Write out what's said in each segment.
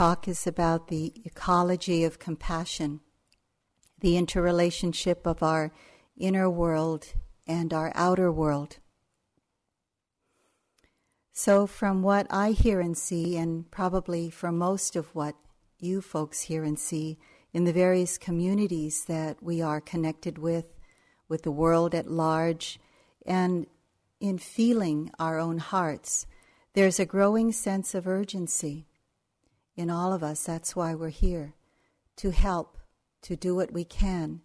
talk is about the ecology of compassion, the interrelationship of our inner world and our outer world. So, from what I hear and see, and probably from most of what you folks hear and see in the various communities that we are connected with, with the world at large, and in feeling our own hearts, there's a growing sense of urgency in all of us. That's why we're here to help, to do what we can,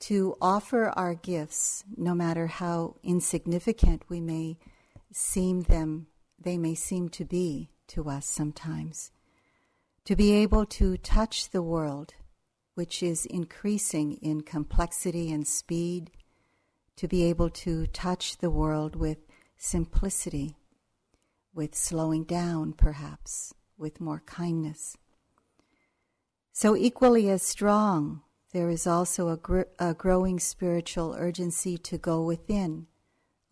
to offer our gifts, no matter how insignificant we may seem them, they may seem to be to us sometimes. To be able to touch the world, which is increasing in complexity and speed, to be able to touch the world with simplicity, with slowing down, perhaps, with more kindness. So, equally as strong, there is also a, gr- a growing spiritual urgency to go within.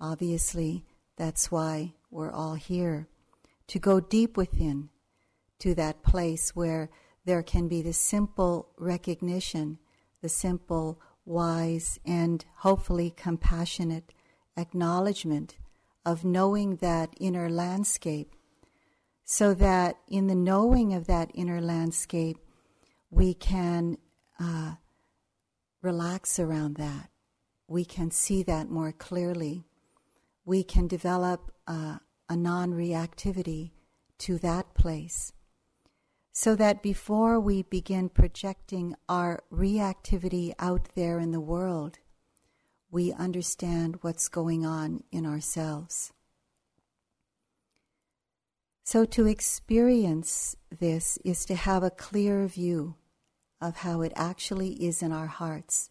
Obviously, that's why we're all here. To go deep within, to that place where there can be the simple recognition, the simple, wise, and hopefully compassionate acknowledgement of knowing that inner landscape so that in the knowing of that inner landscape, we can uh, relax around that. We can see that more clearly. We can develop uh, a non reactivity to that place. So that before we begin projecting our reactivity out there in the world, we understand what's going on in ourselves. So, to experience this is to have a clear view of how it actually is in our hearts,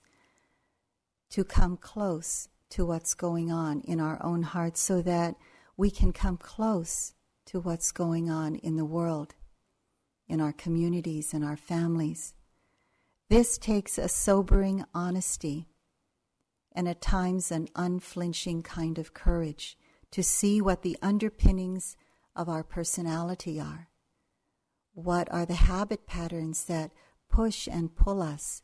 to come close to what's going on in our own hearts so that we can come close to what's going on in the world, in our communities, in our families. This takes a sobering honesty and at times an unflinching kind of courage to see what the underpinnings of our personality are. What are the habit patterns that push and pull us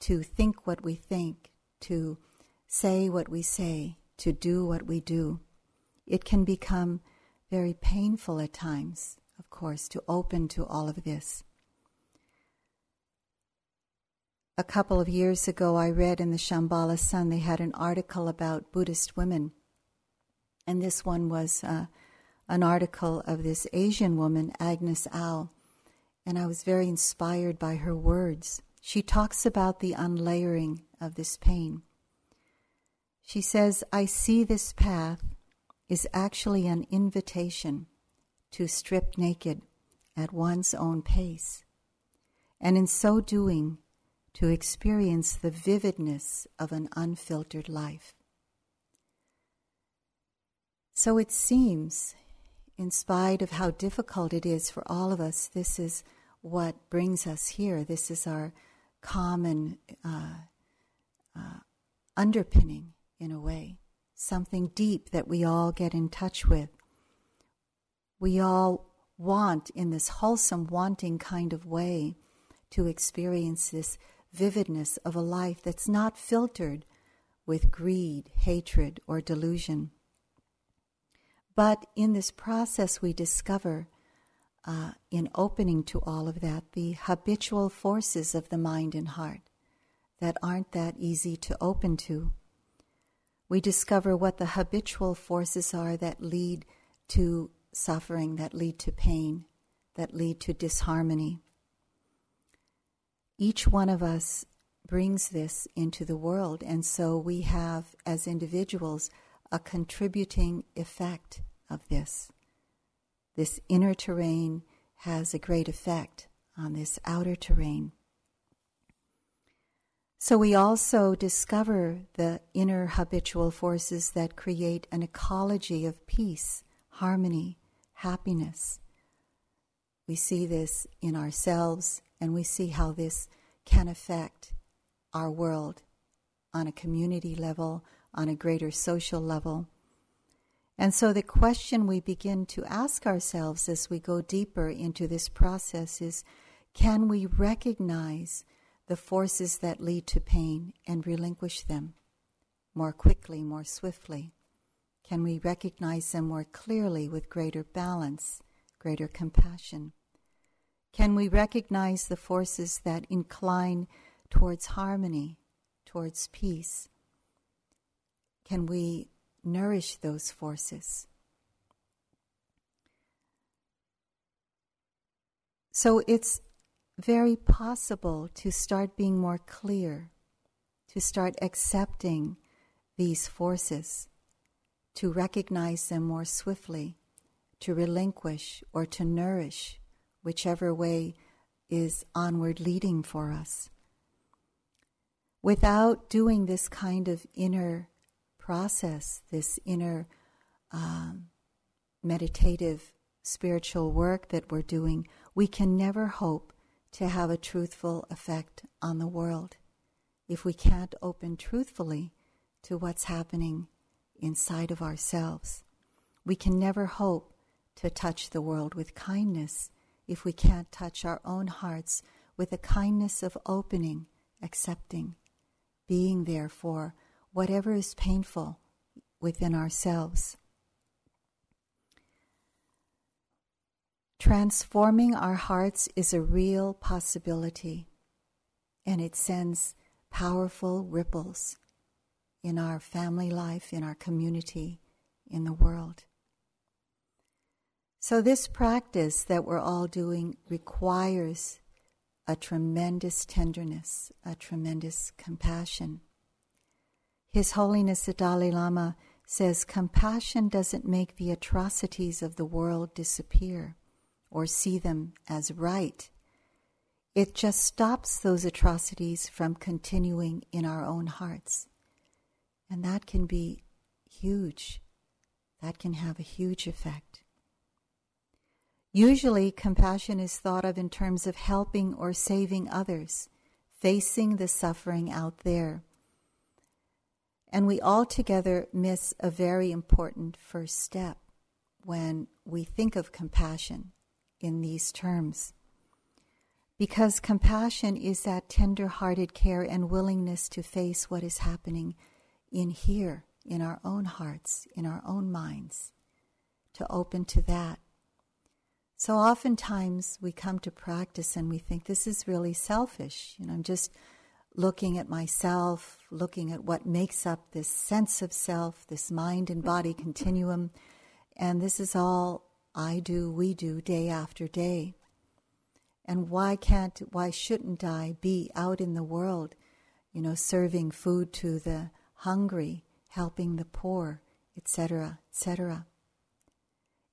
to think what we think, to say what we say, to do what we do? It can become very painful at times, of course, to open to all of this. A couple of years ago, I read in the Shambhala Sun, they had an article about Buddhist women. And this one was uh, an article of this Asian woman, Agnes Au, and I was very inspired by her words. She talks about the unlayering of this pain. She says, I see this path is actually an invitation to strip naked at one's own pace, and in so doing, to experience the vividness of an unfiltered life. So it seems in spite of how difficult it is for all of us, this is what brings us here. This is our common uh, uh, underpinning, in a way, something deep that we all get in touch with. We all want, in this wholesome, wanting kind of way, to experience this vividness of a life that's not filtered with greed, hatred, or delusion. But in this process, we discover, uh, in opening to all of that, the habitual forces of the mind and heart that aren't that easy to open to. We discover what the habitual forces are that lead to suffering, that lead to pain, that lead to disharmony. Each one of us brings this into the world, and so we have, as individuals, a contributing effect of this. This inner terrain has a great effect on this outer terrain. So we also discover the inner habitual forces that create an ecology of peace, harmony, happiness. We see this in ourselves and we see how this can affect our world on a community level, on a greater social level. And so the question we begin to ask ourselves as we go deeper into this process is can we recognize the forces that lead to pain and relinquish them more quickly, more swiftly? Can we recognize them more clearly with greater balance, greater compassion? Can we recognize the forces that incline towards harmony, towards peace? Can we nourish those forces? So it's very possible to start being more clear, to start accepting these forces, to recognize them more swiftly, to relinquish or to nourish, whichever way is onward leading for us. Without doing this kind of inner process, this inner um, meditative spiritual work that we're doing, we can never hope to have a truthful effect on the world if we can't open truthfully to what's happening inside of ourselves. We can never hope to touch the world with kindness if we can't touch our own hearts with a kindness of opening, accepting, being there for whatever is painful within ourselves. Transforming our hearts is a real possibility, and it sends powerful ripples in our family life, in our community, in the world. So, this practice that we're all doing requires a tremendous tenderness, a tremendous compassion. His Holiness the Dalai Lama says compassion doesn't make the atrocities of the world disappear or see them as right. It just stops those atrocities from continuing in our own hearts. And that can be huge. That can have a huge effect. Usually, compassion is thought of in terms of helping or saving others, facing the suffering out there. And we all together miss a very important first step when we think of compassion in these terms. Because compassion is that tender hearted care and willingness to face what is happening in here, in our own hearts, in our own minds, to open to that. So oftentimes we come to practice and we think this is really selfish. You know, I'm just looking at myself, looking at what makes up this sense of self, this mind and body continuum, and this is all I do, we do, day after day. And why can't, why shouldn't I be out in the world, you know, serving food to the hungry, helping the poor, etc., etc.?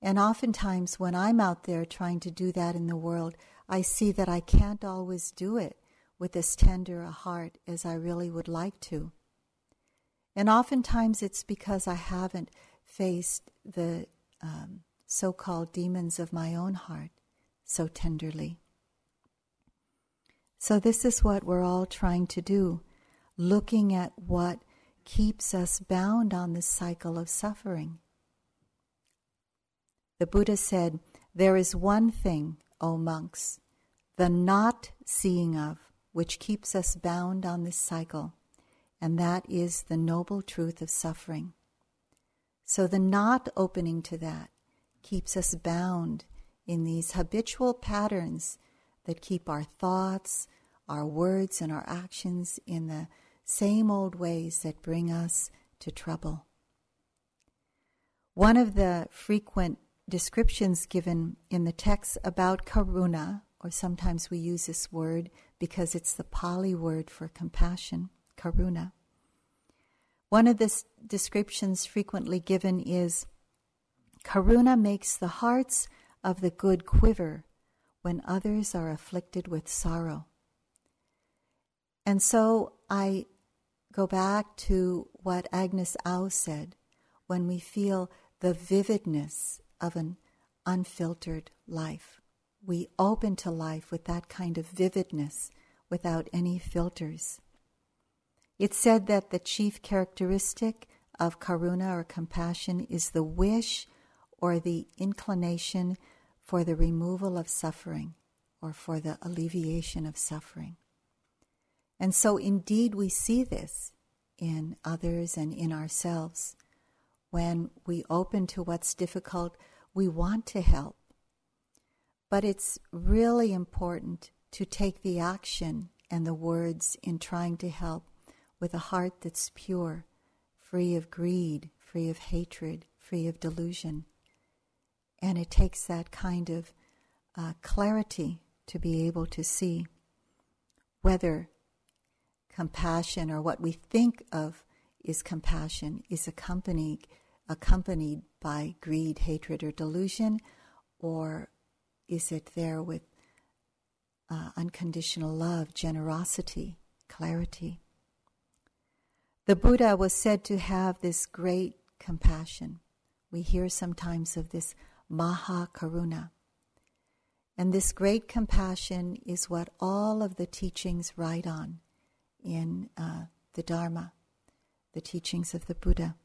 And oftentimes, when I'm out there trying to do that in the world, I see that I can't always do it with as tender a heart as I really would like to. And oftentimes, it's because I haven't faced the um, so called demons of my own heart so tenderly. So, this is what we're all trying to do, looking at what keeps us bound on this cycle of suffering. The Buddha said, There is one thing, O monks, the not seeing of, which keeps us bound on this cycle, and that is the noble truth of suffering. So, the not opening to that, keeps us bound in these habitual patterns that keep our thoughts, our words, and our actions in the same old ways that bring us to trouble. One of the frequent descriptions given in the text about karuna, or sometimes we use this word because it's the Pali word for compassion, karuna. One of the descriptions frequently given is Karuna makes the hearts of the good quiver when others are afflicted with sorrow. And so I go back to what Agnes Au said when we feel the vividness of an unfiltered life. We open to life with that kind of vividness without any filters. It's said that the chief characteristic of karuna or compassion is the wish or the inclination for the removal of suffering or for the alleviation of suffering. And so, indeed, we see this in others and in ourselves. When we open to what's difficult, we want to help. But it's really important to take the action and the words in trying to help with a heart that's pure, free of greed, free of hatred, free of delusion. And it takes that kind of uh, clarity to be able to see whether compassion or what we think of is compassion is accompanied accompanied by greed, hatred, or delusion, or is it there with uh, unconditional love, generosity, clarity? The Buddha was said to have this great compassion. We hear sometimes of this Maha Karuna. And this great compassion is what all of the teachings write on in uh, the Dharma, the teachings of the Buddha.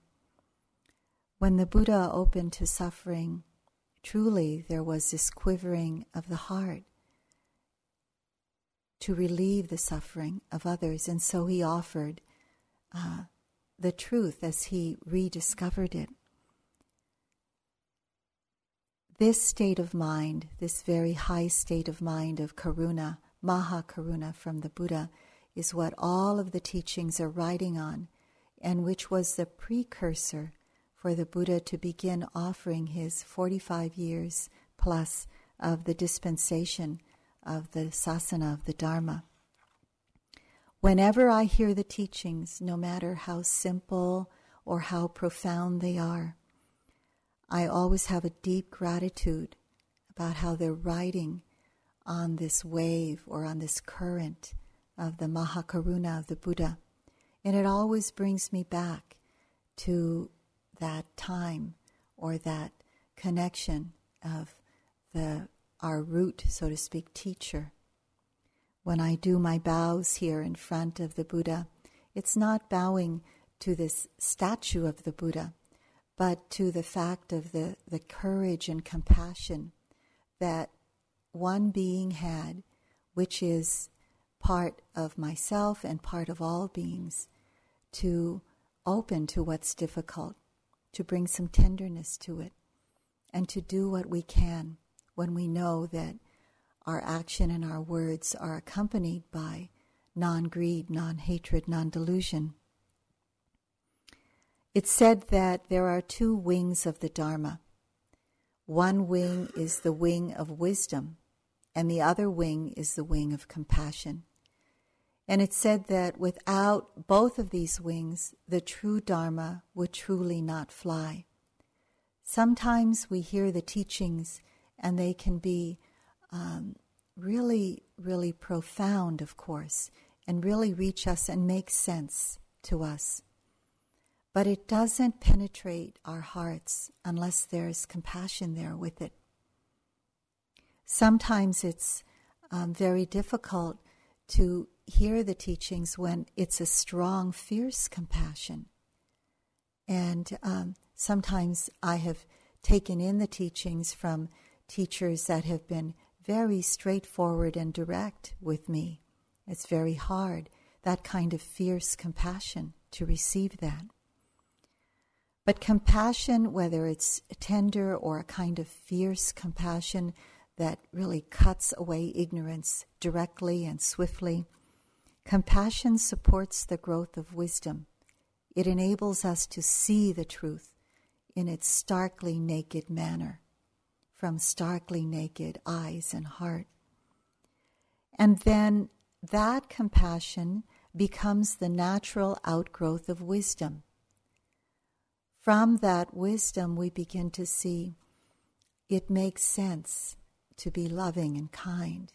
When the Buddha opened to suffering, truly there was this quivering of the heart to relieve the suffering of others, and so he offered uh, the truth as he rediscovered it. This state of mind, this very high state of mind of karuna, maha karuna from the Buddha, is what all of the teachings are riding on, and which was the precursor for the Buddha to begin offering his 45 years plus of the dispensation of the sasana of the Dharma. Whenever I hear the teachings, no matter how simple or how profound they are, I always have a deep gratitude about how they're riding on this wave or on this current of the Mahakaruna of the Buddha. And it always brings me back to that time or that connection of the our root, so to speak, teacher. When I do my bows here in front of the Buddha, it's not bowing to this statue of the Buddha, but to the fact of the, the courage and compassion that one being had, which is part of myself and part of all beings, to open to what's difficult, to bring some tenderness to it, and to do what we can when we know that our action and our words are accompanied by non greed, non hatred, non delusion. It's said that there are two wings of the Dharma. One wing is the wing of wisdom, and the other wing is the wing of compassion. And it said that without both of these wings, the true Dharma would truly not fly. Sometimes we hear the teachings and they can be um, really, really profound, of course, and really reach us and make sense to us. But it doesn't penetrate our hearts unless there's compassion there with it. Sometimes it's um, very difficult to hear the teachings when it's a strong, fierce compassion. And um, sometimes I have taken in the teachings from teachers that have been very straightforward and direct with me. It's very hard, that kind of fierce compassion, to receive that. But compassion, whether it's tender or a kind of fierce compassion that really cuts away ignorance directly and swiftly, Compassion supports the growth of wisdom. It enables us to see the truth in its starkly naked manner, from starkly naked eyes and heart. And then that compassion becomes the natural outgrowth of wisdom. From that wisdom, we begin to see it makes sense to be loving and kind.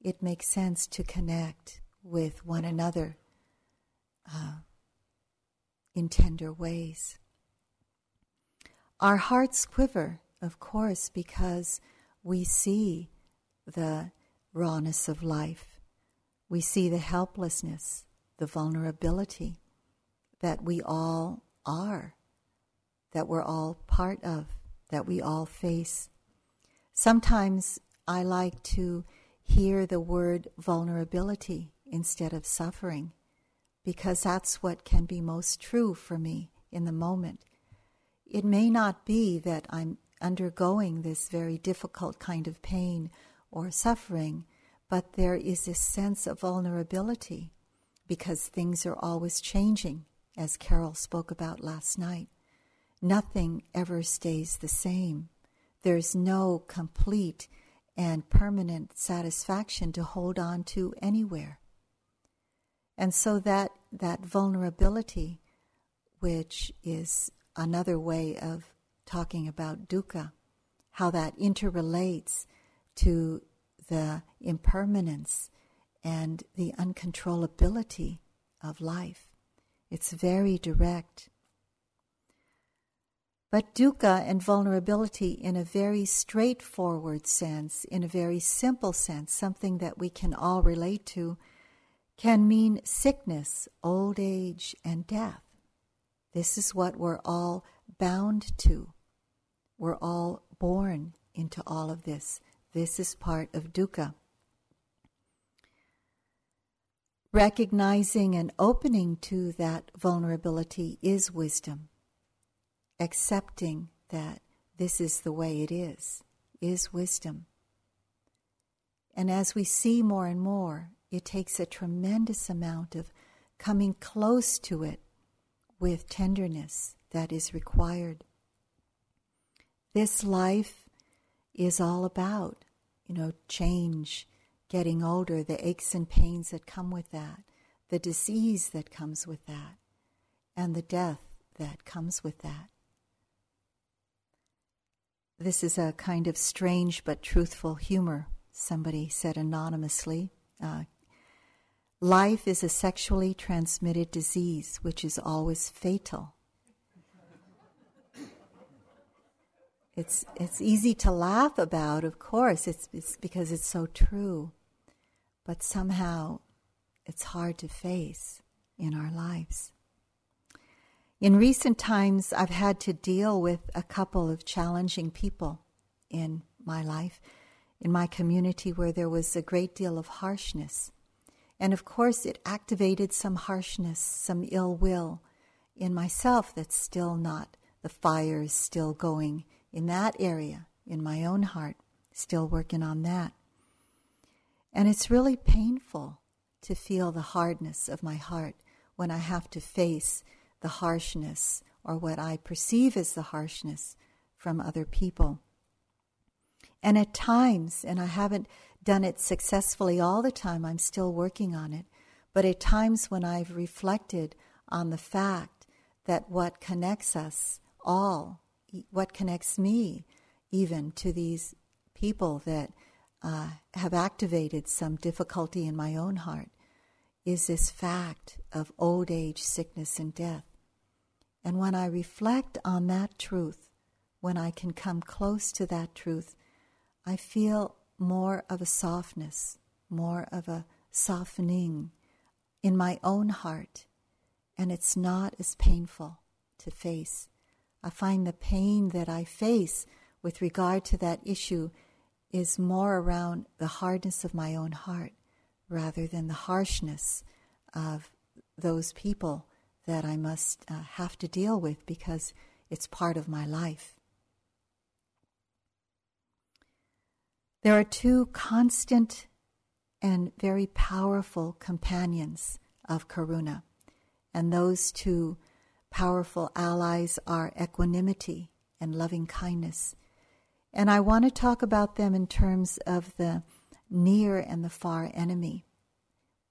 It makes sense to connect with one another uh, in tender ways. Our hearts quiver, of course, because we see the rawness of life. We see the helplessness, the vulnerability that we all are, that we're all part of, that we all face. Sometimes I like to hear the word vulnerability instead of suffering because that's what can be most true for me in the moment. It may not be that I'm undergoing this very difficult kind of pain or suffering, but there is a sense of vulnerability because things are always changing, as Carol spoke about last night. Nothing ever stays the same. There's no complete and permanent satisfaction to hold on to anywhere. And so that, that vulnerability, which is another way of talking about dukkha, how that interrelates to the impermanence and the uncontrollability of life. It's very direct. But dukkha and vulnerability, in a very straightforward sense, in a very simple sense, something that we can all relate to, can mean sickness, old age, and death. This is what we're all bound to. We're all born into all of this. This is part of dukkha. Recognizing and opening to that vulnerability is wisdom. Accepting that this is the way it is, is wisdom. And as we see more and more, it takes a tremendous amount of coming close to it with tenderness that is required. This life is all about, you know, change, getting older, the aches and pains that come with that, the disease that comes with that, and the death that comes with that. This is a kind of strange but truthful humor, somebody said anonymously. Uh, Life is a sexually transmitted disease which is always fatal. It's, it's easy to laugh about, of course, it's, it's because it's so true but somehow it's hard to face in our lives. In recent times, I've had to deal with a couple of challenging people in my life, in my community, where there was a great deal of harshness. And of course, it activated some harshness, some ill will in myself that's still not, the fire is still going in that area, in my own heart, still working on that. And it's really painful to feel the hardness of my heart when I have to face the harshness or what I perceive as the harshness from other people. And at times, and I haven't done it successfully all the time, I'm still working on it, but at times when I've reflected on the fact that what connects us all, what connects me even to these people that uh, have activated some difficulty in my own heart is this fact of old age, sickness, and death. And when I reflect on that truth, when I can come close to that truth, I feel more of a softness, more of a softening in my own heart, and it's not as painful to face. I find the pain that I face with regard to that issue is more around the hardness of my own heart rather than the harshness of those people that I must uh, have to deal with because it's part of my life. There are two constant and very powerful companions of karuna, and those two powerful allies are equanimity and loving kindness. And I want to talk about them in terms of the near and the far enemy,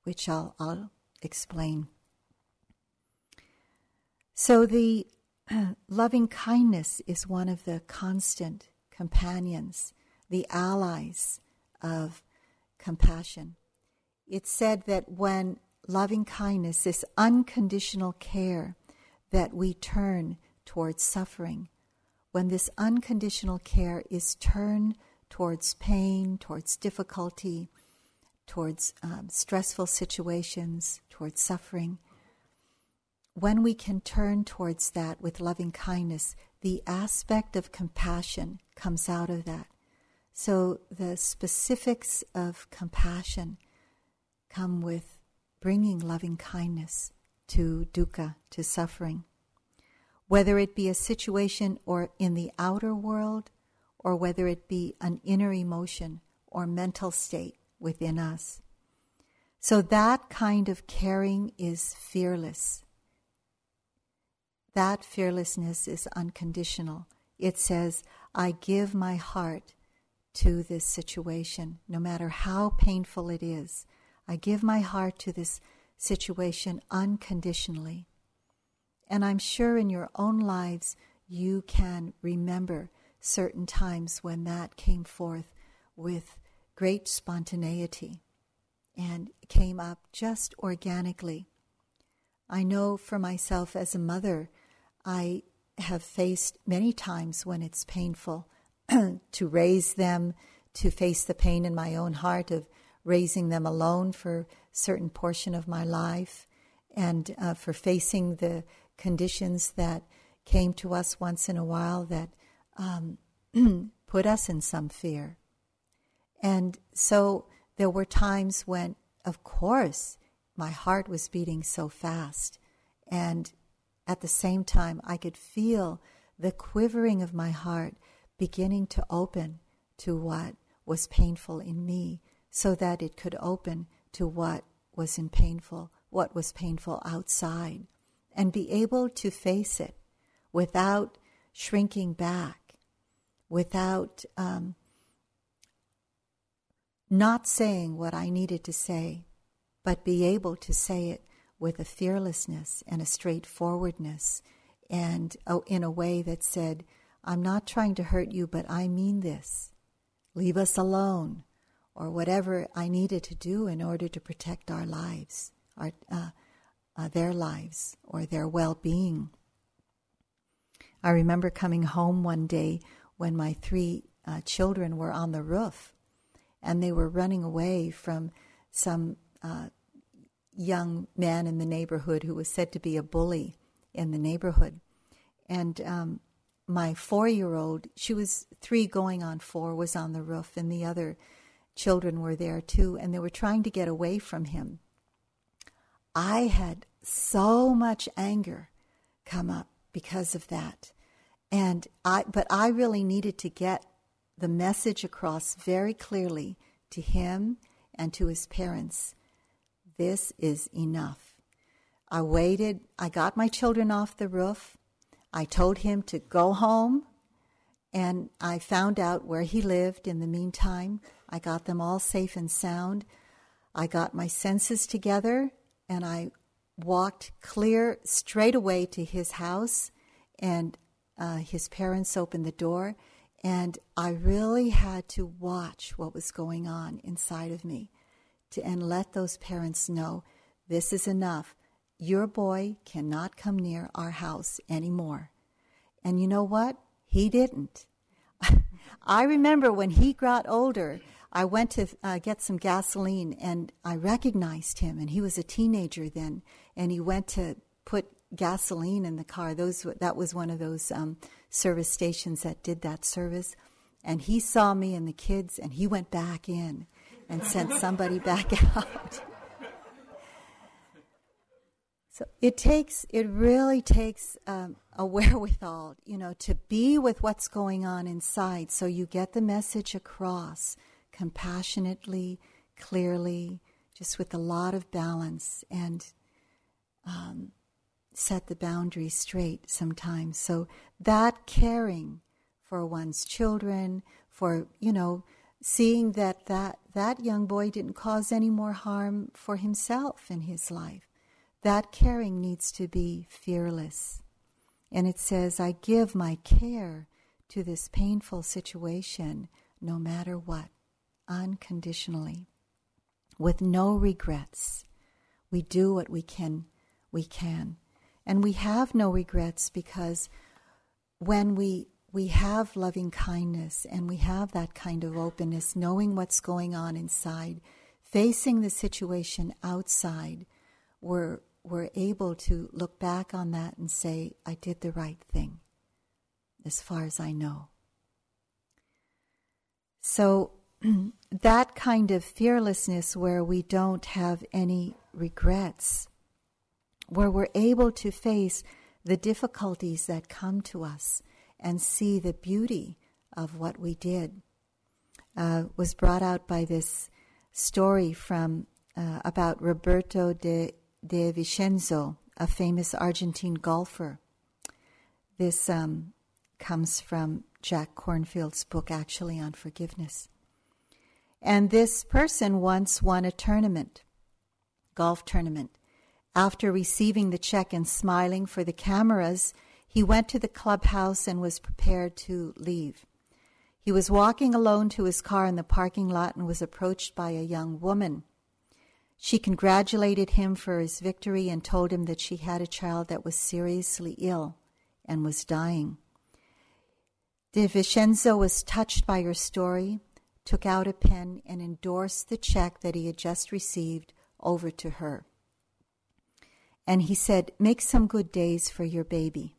which I'll, I'll explain. So, the uh, loving kindness is one of the constant companions, the allies of compassion. It's said that when loving kindness, this unconditional care that we turn towards suffering, when this unconditional care is turned towards pain, towards difficulty, towards um, stressful situations, towards suffering, when we can turn towards that with loving kindness, the aspect of compassion comes out of that. So the specifics of compassion come with bringing loving kindness to dukkha, to suffering. Whether it be a situation or in the outer world, or whether it be an inner emotion or mental state within us. So that kind of caring is fearless. That fearlessness is unconditional. It says, I give my heart to this situation, no matter how painful it is. I give my heart to this situation unconditionally. And I'm sure in your own lives you can remember certain times when that came forth with great spontaneity and came up just organically. I know for myself as a mother, I have faced many times when it's painful to raise them, to face the pain in my own heart of raising them alone for certain portion of my life, and uh, for facing the conditions that came to us once in a while that um, put us in some fear. And so there were times when, of course, my heart was beating so fast. And at the same time, I could feel the quivering of my heart beginning to open to what was painful in me so that it could open to what was in painful, what was painful outside, and be able to face it without shrinking back, without um, not saying what I needed to say, but be able to say it with a fearlessness and a straightforwardness and oh, in a way that said, I'm not trying to hurt you, but I mean this. Leave us alone, or whatever I needed to do in order to protect our lives, our, uh, uh, their lives, or their well being. I remember coming home one day when my three uh, children were on the roof and they were running away from some uh, young man in the neighborhood who was said to be a bully in the neighborhood. And um, my four year old, she was three going on four, was on the roof, and the other children were there too, and they were trying to get away from him. I had so much anger come up because of that. And I, but I really needed to get the message across very clearly to him and to his parents. This is enough. I waited. I got my children off the roof. I told him to go home, and I found out where he lived in the meantime. I got them all safe and sound. I got my senses together, and I walked clear straight away to his house, and uh, his parents opened the door, and I really had to watch what was going on inside of me to, and let those parents know this is enough. Your boy cannot come near our house anymore. And you know what? He didn't. I remember when he got older, I went to uh, get some gasoline and I recognized him, and he was a teenager then, and he went to put gasoline in the car. Those that was one of those um, service stations that did that service. And he saw me and the kids, and he went back in and sent somebody back out. So it takes, it really takes um, a wherewithal, you know, to be with what's going on inside so you get the message across compassionately, clearly, just with a lot of balance and um, set the boundaries straight sometimes. So that caring for one's children, for, you know, seeing that that, that young boy didn't cause any more harm for himself in his life. That caring needs to be fearless. And it says, I give my care to this painful situation no matter what, unconditionally, with no regrets. We do what we can, we can. And we have no regrets because when we we have loving kindness and we have that kind of openness, knowing what's going on inside, facing the situation outside, we're we're able to look back on that and say, I did the right thing, as far as I know. So, that kind of fearlessness where we don't have any regrets, where we're able to face the difficulties that come to us and see the beauty of what we did, uh, was brought out by this story from uh, about Roberto de, de Vicenzo, a famous Argentine golfer. This um, comes from Jack Kornfield's book, actually, on forgiveness. And this person once won a tournament, golf tournament. After receiving the check and smiling for the cameras, he went to the clubhouse and was prepared to leave. He was walking alone to his car in the parking lot and was approached by a young woman. She congratulated him for his victory and told him that she had a child that was seriously ill and was dying. De Vicenzo was touched by her story, took out a pen, and endorsed the check that he had just received over to her. And he said, Make some good days for your baby.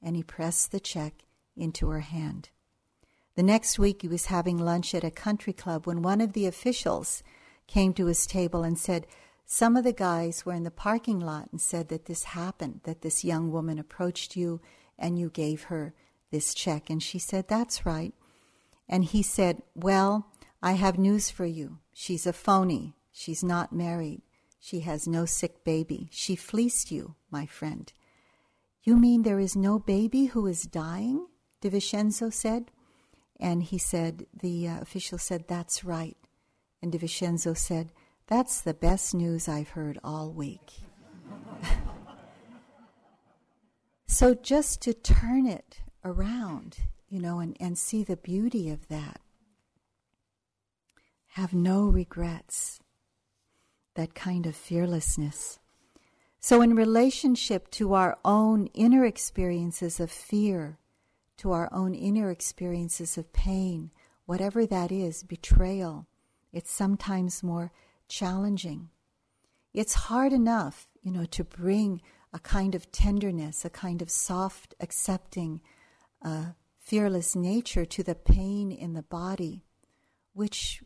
And he pressed the check into her hand. The next week, he was having lunch at a country club when one of the officials came to his table and said, Some of the guys were in the parking lot and said that this happened, that this young woman approached you and you gave her this check. And she said, That's right. And he said, Well, I have news for you. She's a phony. She's not married. She has no sick baby. She fleeced you, my friend. You mean there is no baby who is dying? De Vicenzo said. And he said, the uh, official said, That's right. And De Vicenzo said, That's the best news I've heard all week. so just to turn it around, you know, and, and see the beauty of that. Have no regrets. That kind of fearlessness. So, in relationship to our own inner experiences of fear, to our own inner experiences of pain, whatever that is, betrayal, it's sometimes more challenging. It's hard enough, you know, to bring a kind of tenderness, a kind of soft, accepting, uh, fearless nature to the pain in the body, which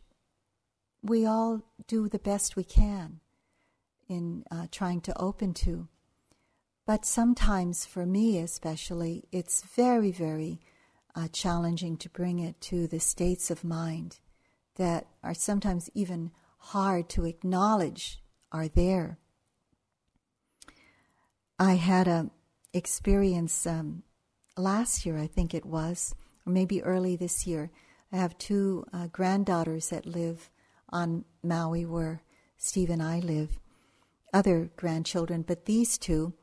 we all do the best we can in uh, trying to open to. But sometimes, for me especially, it's very, very uh, challenging to bring it to the states of mind that are sometimes even hard to acknowledge are there. I had a experience um, last year, I think it was, or maybe early this year. I have two uh, granddaughters that live on Maui where Steve and I live, other grandchildren, but these two,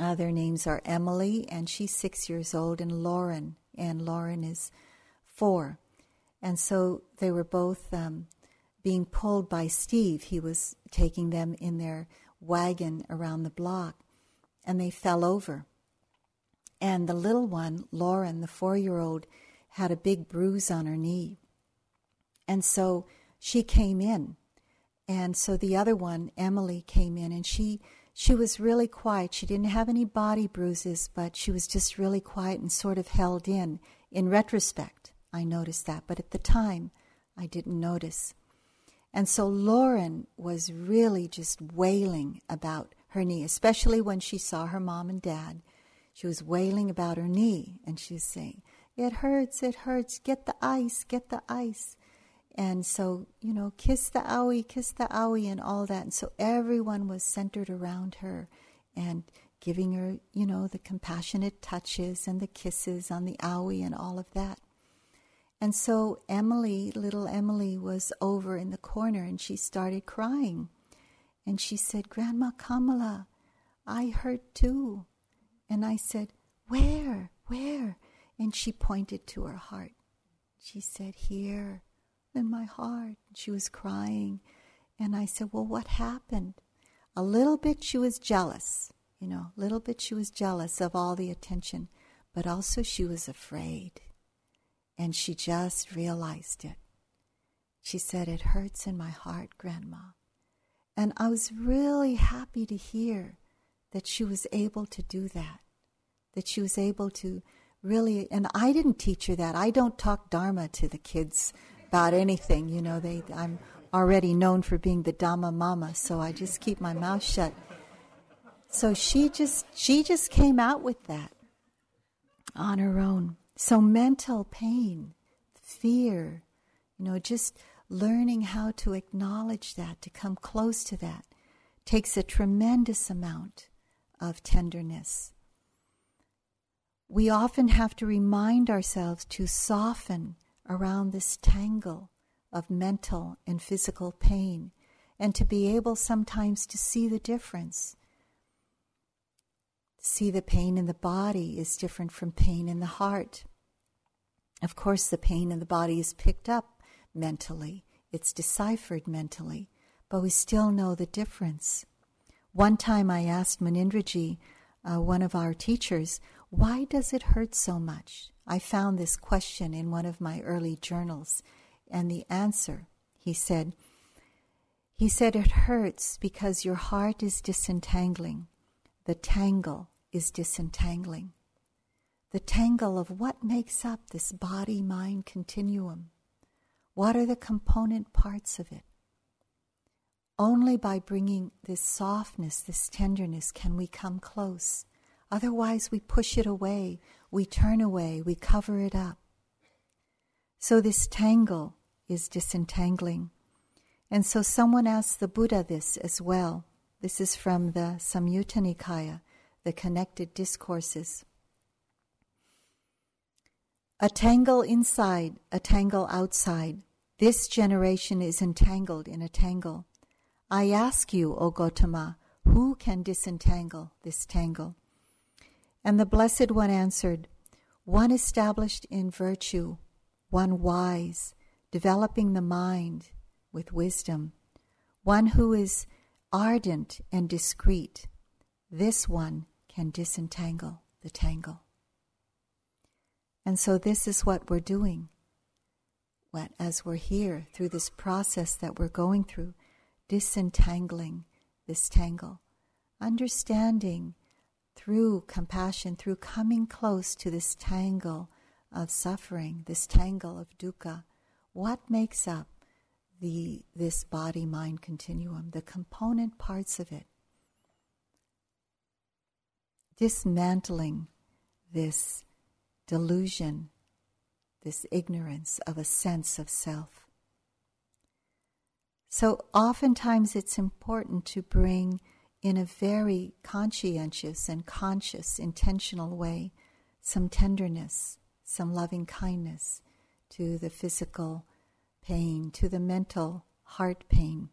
uh, their names are Emily, and she's six years old, and Lauren, and Lauren is four. And so they were both um, being pulled by Steve. He was taking them in their wagon around the block, and they fell over. And the little one, Lauren, the four year old, had a big bruise on her knee. And so she came in. And so the other one, Emily, came in and she she was really quiet. She didn't have any body bruises, but she was just really quiet and sort of held in. In retrospect, I noticed that, but at the time, I didn't notice. And so Lauren was really just wailing about her knee, especially when she saw her mom and dad. She was wailing about her knee and she was saying, It hurts, it hurts, get the ice, get the ice. And so, you know, kiss the owie, kiss the owie, and all that. And so everyone was centered around her and giving her, you know, the compassionate touches and the kisses on the owie and all of that. And so Emily, little Emily, was over in the corner and she started crying. And she said, Grandma Kamala, I hurt too. And I said, Where? Where? And she pointed to her heart. She said, Here, in my heart. She was crying. And I said, Well, what happened? A little bit she was jealous, you know, a little bit she was jealous of all the attention, but also she was afraid. And she just realized it. She said, It hurts in my heart, Grandma. And I was really happy to hear that she was able to do that, that she was able to really, and I didn't teach her that. I don't talk Dharma to the kids about anything. You know, they, I'm already known for being the Dharma mama, so I just keep my mouth shut. So she just, she just came out with that on her own. So mental pain, fear, you know, just learning how to acknowledge that, to come close to that, takes a tremendous amount of tenderness. We often have to remind ourselves to soften around this tangle of mental and physical pain and to be able sometimes to see the difference. See the pain in the body is different from pain in the heart. Of course, the pain in the body is picked up mentally, it's deciphered mentally, but we still know the difference. One time I asked Munindraji, uh, one of our teachers, why does it hurt so much? I found this question in one of my early journals, and the answer, he said, he said it hurts because your heart is disentangling. The tangle is disentangling. The tangle of what makes up this body mind continuum. What are the component parts of it? Only by bringing this softness, this tenderness, can we come close. Otherwise, we push it away, we turn away, we cover it up. So, this tangle is disentangling. And so, someone asked the Buddha this as well. This is from the Samyutta Nikaya, the connected discourses. A tangle inside, a tangle outside. This generation is entangled in a tangle. I ask you, O Gotama, who can disentangle this tangle? And the Blessed One answered, One established in virtue, one wise, developing the mind with wisdom, one who is ardent and discreet. This one can disentangle the tangle. And so, this is what we're doing. What, as we're here through this process that we're going through, disentangling this tangle, understanding through compassion, through coming close to this tangle of suffering, this tangle of dukkha, what makes up the this body mind continuum, the component parts of it. Dismantling this delusion, this ignorance of a sense of self. So, oftentimes, it's important to bring in a very conscientious and conscious, intentional way some tenderness, some loving kindness to the physical pain, to the mental heart pain.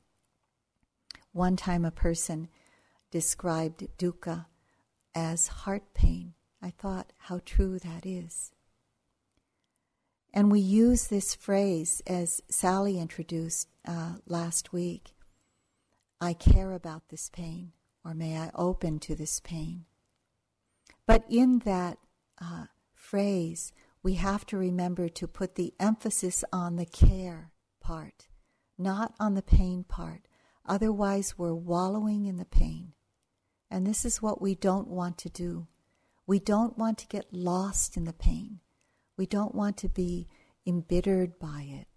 One time a person described dukkha as heart pain. I thought how true that is. And we use this phrase as Sally introduced uh, last week I care about this pain or may I open to this pain? But in that uh, phrase, we have to remember to put the emphasis on the care part, not on the pain part. Otherwise, we're wallowing in the pain. And this is what we don't want to do. We don't want to get lost in the pain. We don't want to be embittered by it.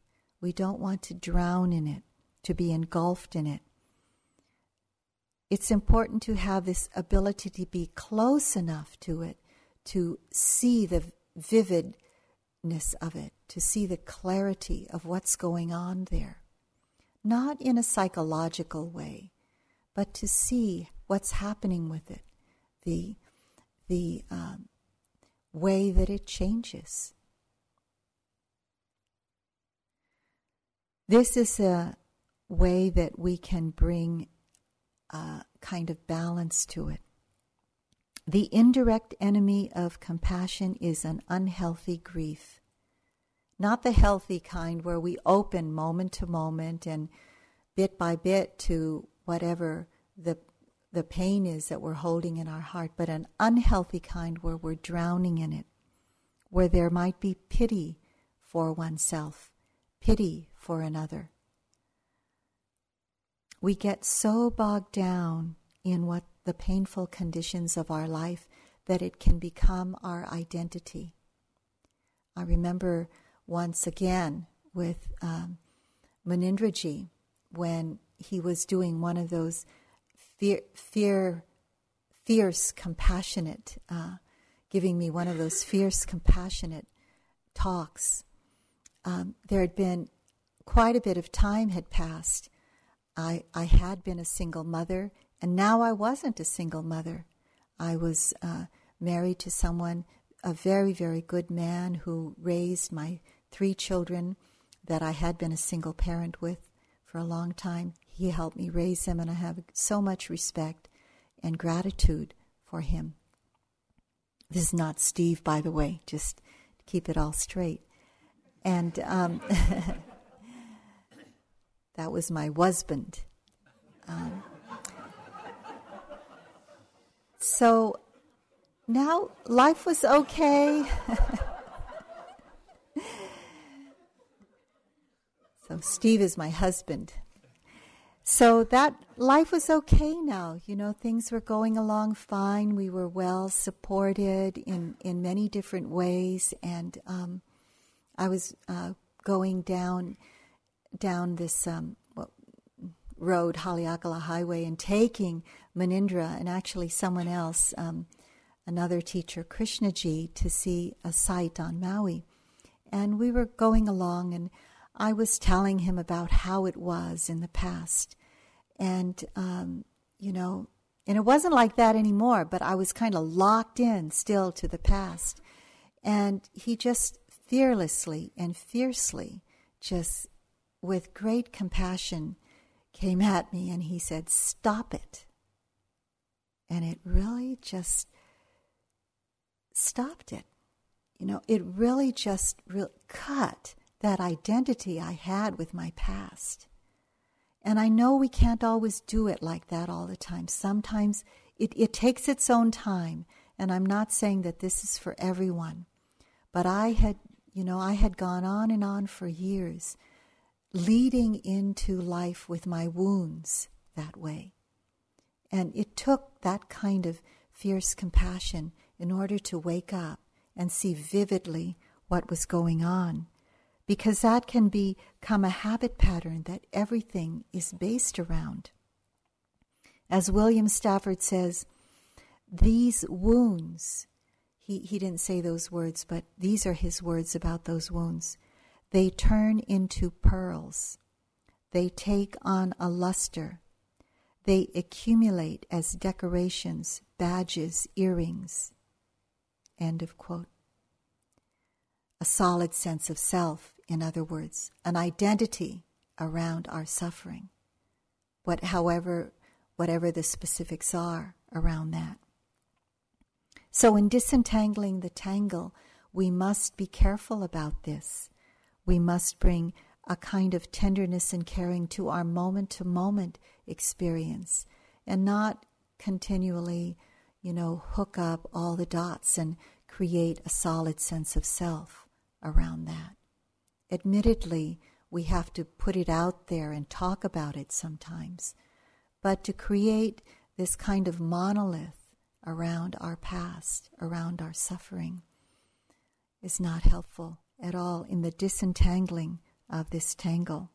We don't want to drown in it, to be engulfed in it it's important to have this ability to be close enough to it to see the vividness of it, to see the clarity of what's going on there. Not in a psychological way, but to see what's happening with it, the, the um, way that it changes. This is a way that we can bring a kind of balance to it. The indirect enemy of compassion is an unhealthy grief. Not the healthy kind where we open moment to moment and bit by bit to whatever the, the pain is that we're holding in our heart, but an unhealthy kind where we're drowning in it, where there might be pity for oneself, pity for another we get so bogged down in what the painful conditions of our life that it can become our identity. I remember once again with um, Munindraji when he was doing one of those fear, fear fierce, compassionate, uh, giving me one of those fierce, compassionate talks. Um, there had been quite a bit of time had passed. I, I had been a single mother, and now I wasn't a single mother. I was uh, married to someone, a very, very good man who raised my three children that I had been a single parent with for a long time. He helped me raise him, and I have so much respect and gratitude for him. This is not Steve, by the way, just keep it all straight. And um, that was my husband. Um, so now life was okay. so Steve is my husband. So that life was okay now. You know, things were going along fine. We were well supported in, in many different ways. And um, I was uh, going down down this um, road, Haleakala Highway, and taking Munindra and actually someone else, um, another teacher, Krishnaji, to see a site on Maui. And we were going along, and I was telling him about how it was in the past. And, um, you know, and it wasn't like that anymore, but I was kind of locked in still to the past. And he just fearlessly and fiercely, just with great compassion, came at me and he said, Stop it. And it really just stopped it. You know, it really just re- cut that identity I had with my past. And I know we can't always do it like that all the time. Sometimes it, it takes its own time. And I'm not saying that this is for everyone. But I had, you know, I had gone on and on for years, leading into life with my wounds that way. And it took that kind of fierce compassion in order to wake up and see vividly what was going on because that can become a habit pattern that everything is based around. As William Stafford says, these wounds, he, he didn't say those words, but these are his words about those wounds. They turn into pearls. They take on a luster. They accumulate as decorations, badges, earrings. End of quote. A solid sense of self in other words, an identity around our suffering, what, however, whatever the specifics are around that. So, in disentangling the tangle, we must be careful about this. We must bring a kind of tenderness and caring to our moment to moment experience and not continually, you know, hook up all the dots and create a solid sense of self around that. Admittedly, we have to put it out there and talk about it sometimes. But to create this kind of monolith around our past, around our suffering, is not helpful at all in the disentangling of this tangle.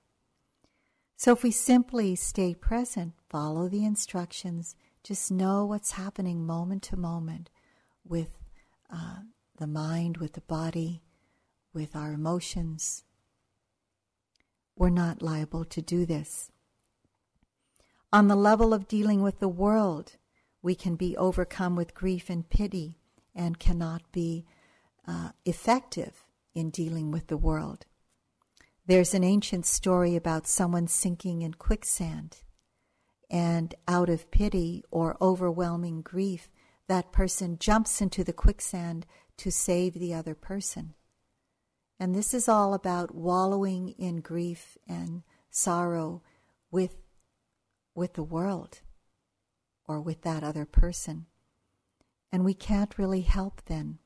So if we simply stay present, follow the instructions, just know what's happening moment to moment with uh, the mind, with the body, with our emotions, we're not liable to do this. On the level of dealing with the world, we can be overcome with grief and pity and cannot be uh, effective in dealing with the world. There's an ancient story about someone sinking in quicksand, and out of pity or overwhelming grief, that person jumps into the quicksand to save the other person. And this is all about wallowing in grief and sorrow with, with the world or with that other person. And we can't really help then.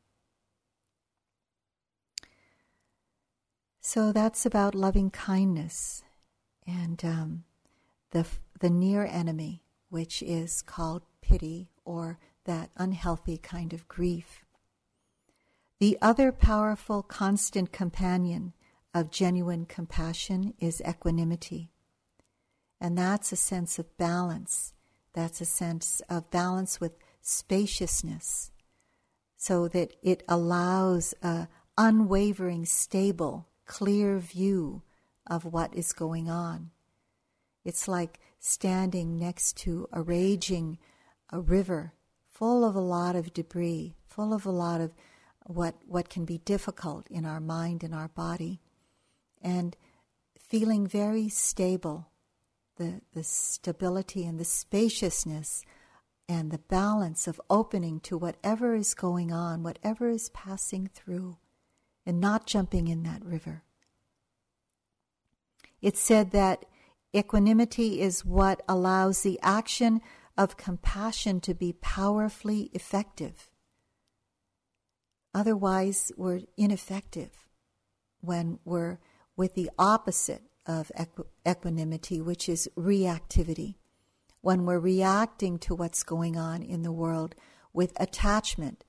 So that's about loving kindness and um, the, the near enemy, which is called pity or that unhealthy kind of grief. The other powerful, constant companion of genuine compassion is equanimity. And that's a sense of balance. That's a sense of balance with spaciousness, so that it allows a unwavering, stable, clear view of what is going on. It's like standing next to a raging a river full of a lot of debris, full of a lot of what, what can be difficult in our mind and our body, and feeling very stable, the, the stability and the spaciousness and the balance of opening to whatever is going on, whatever is passing through, and not jumping in that river. It's said that equanimity is what allows the action of compassion to be powerfully effective. Otherwise, we're ineffective when we're with the opposite of equ- equanimity, which is reactivity. When we're reacting to what's going on in the world with attachment,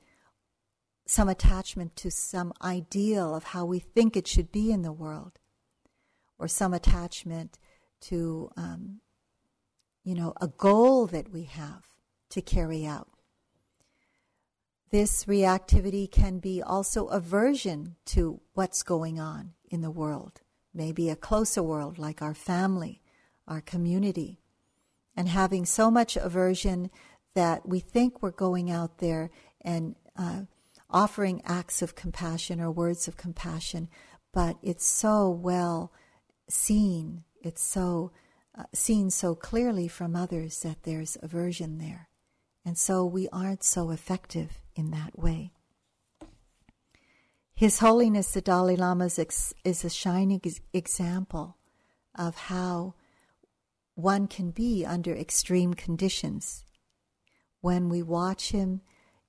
some attachment to some ideal of how we think it should be in the world, or some attachment to um, you know, a goal that we have to carry out. This reactivity can be also aversion to what's going on in the world, maybe a closer world like our family, our community, and having so much aversion that we think we're going out there and uh, offering acts of compassion or words of compassion, but it's so well seen, it's so uh, seen so clearly from others that there's aversion there. And so we aren't so effective in that way. His Holiness the Dalai Lama is, is a shining example of how one can be under extreme conditions. When we watch him,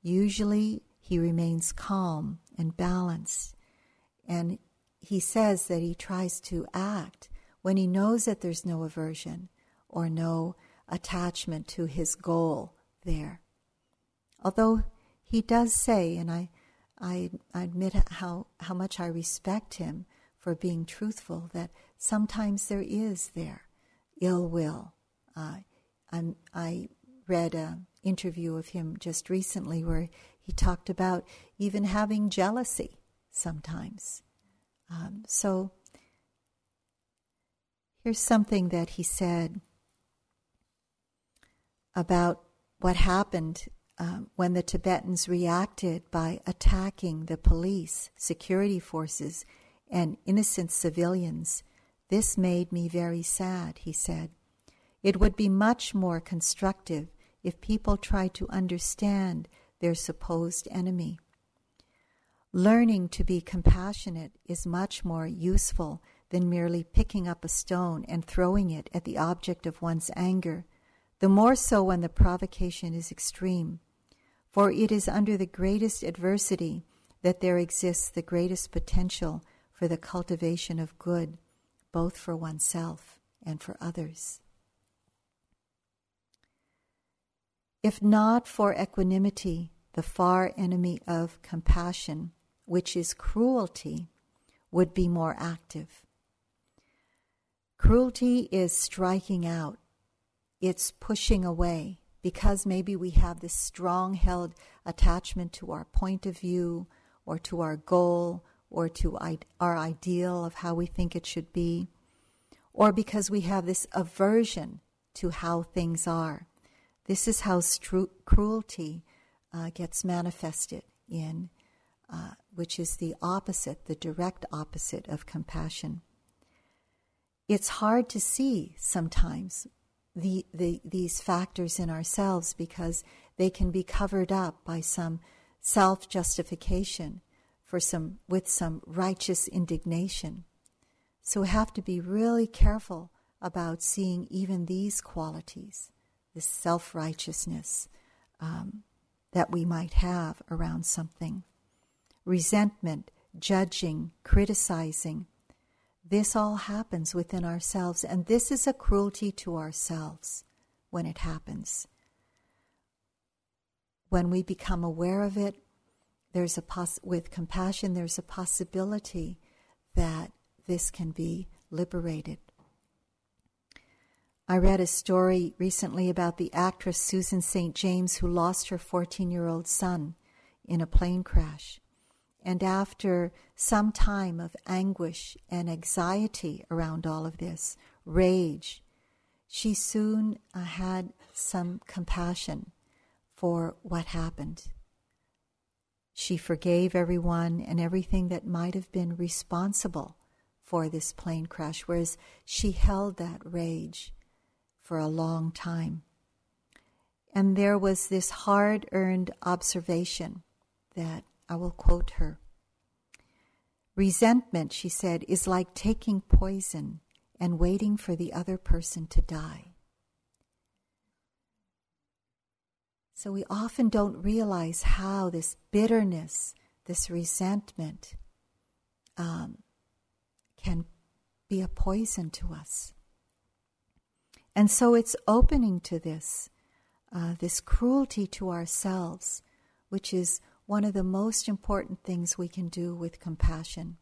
usually he remains calm and balanced. And he says that he tries to act when he knows that there's no aversion or no attachment to his goal there. Although he does say, and I, I, I admit how, how much I respect him for being truthful, that sometimes there is there ill will. Uh, i read an interview of him just recently where he talked about even having jealousy sometimes. Um, so Here's something that he said about what happened uh, when the Tibetans reacted by attacking the police, security forces, and innocent civilians. This made me very sad, he said. It would be much more constructive if people tried to understand their supposed enemy. Learning to be compassionate is much more useful than merely picking up a stone and throwing it at the object of one's anger, the more so when the provocation is extreme. For it is under the greatest adversity that there exists the greatest potential for the cultivation of good, both for oneself and for others. If not for equanimity, the far enemy of compassion, which is cruelty, would be more active. Cruelty is striking out, it's pushing away because maybe we have this strong held attachment to our point of view or to our goal or to our ideal of how we think it should be, or because we have this aversion to how things are. This is how stru- cruelty uh, gets manifested in, uh, which is the opposite, the direct opposite of compassion it's hard to see sometimes the, the, these factors in ourselves because they can be covered up by some self justification for some with some righteous indignation. So we have to be really careful about seeing even these qualities, this self righteousness um, that we might have around something. Resentment, judging, criticizing, this all happens within ourselves, and this is a cruelty to ourselves when it happens. When we become aware of it, there's a poss- with compassion, there's a possibility that this can be liberated. I read a story recently about the actress Susan St. James who lost her 14 year old son in a plane crash. And after some time of anguish and anxiety around all of this, rage, she soon uh, had some compassion for what happened. She forgave everyone and everything that might have been responsible for this plane crash, whereas she held that rage for a long time. And there was this hard earned observation that I will quote her. Resentment, she said, is like taking poison and waiting for the other person to die. So we often don't realize how this bitterness, this resentment, um, can be a poison to us. And so it's opening to this, uh, this cruelty to ourselves, which is one of the most important things we can do with compassion.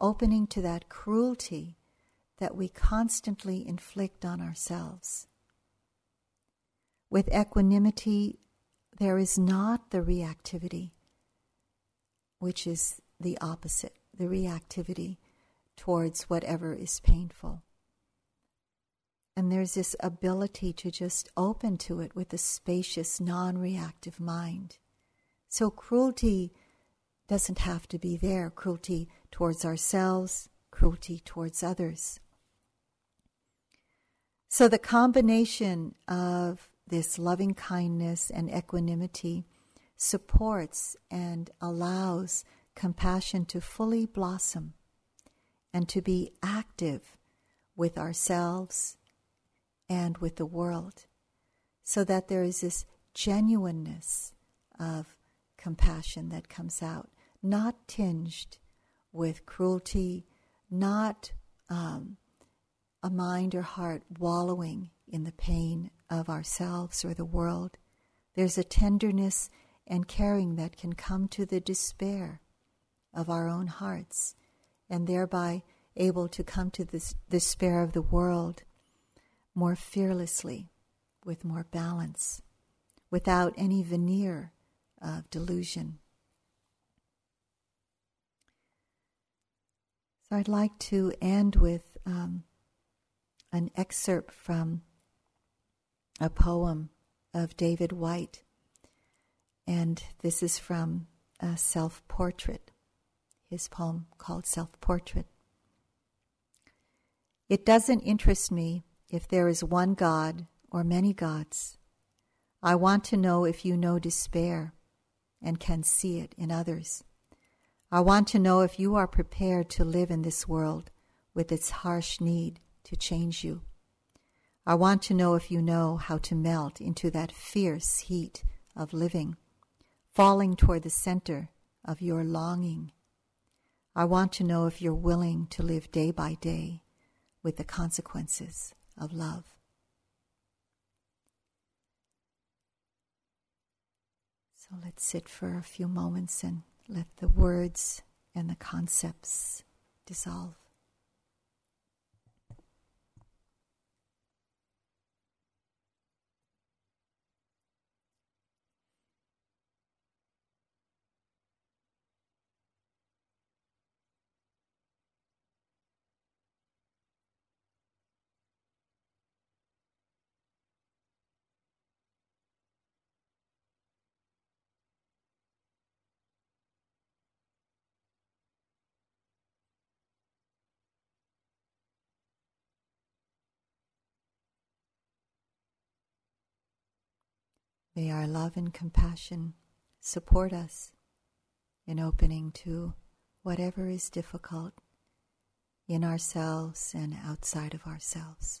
Opening to that cruelty that we constantly inflict on ourselves. With equanimity, there is not the reactivity, which is the opposite, the reactivity towards whatever is painful. And there's this ability to just open to it with a spacious, non reactive mind. So cruelty doesn't have to be there cruelty towards ourselves, cruelty towards others. So the combination of this loving kindness and equanimity supports and allows compassion to fully blossom and to be active with ourselves and with the world, so that there is this genuineness of compassion that comes out, not tinged with cruelty, not um, a mind or heart wallowing in the pain of ourselves or the world. There's a tenderness and caring that can come to the despair of our own hearts, and thereby able to come to the despair of the world more fearlessly, with more balance, without any veneer of delusion. So I'd like to end with um, an excerpt from a poem of David Whyte, And this is from a self portrait, his poem called Self Portrait. It doesn't interest me if there is one God or many gods. I want to know if you know despair and can see it in others. I want to know if you are prepared to live in this world with its harsh need to change you. I want to know if you know how to melt into that fierce heat of living, falling toward the center of your longing. I want to know if you're willing to live day by day with the consequences of love. So let's sit for a few moments and let the words and the concepts dissolve. May our love and compassion support us in opening to whatever is difficult in ourselves and outside of ourselves.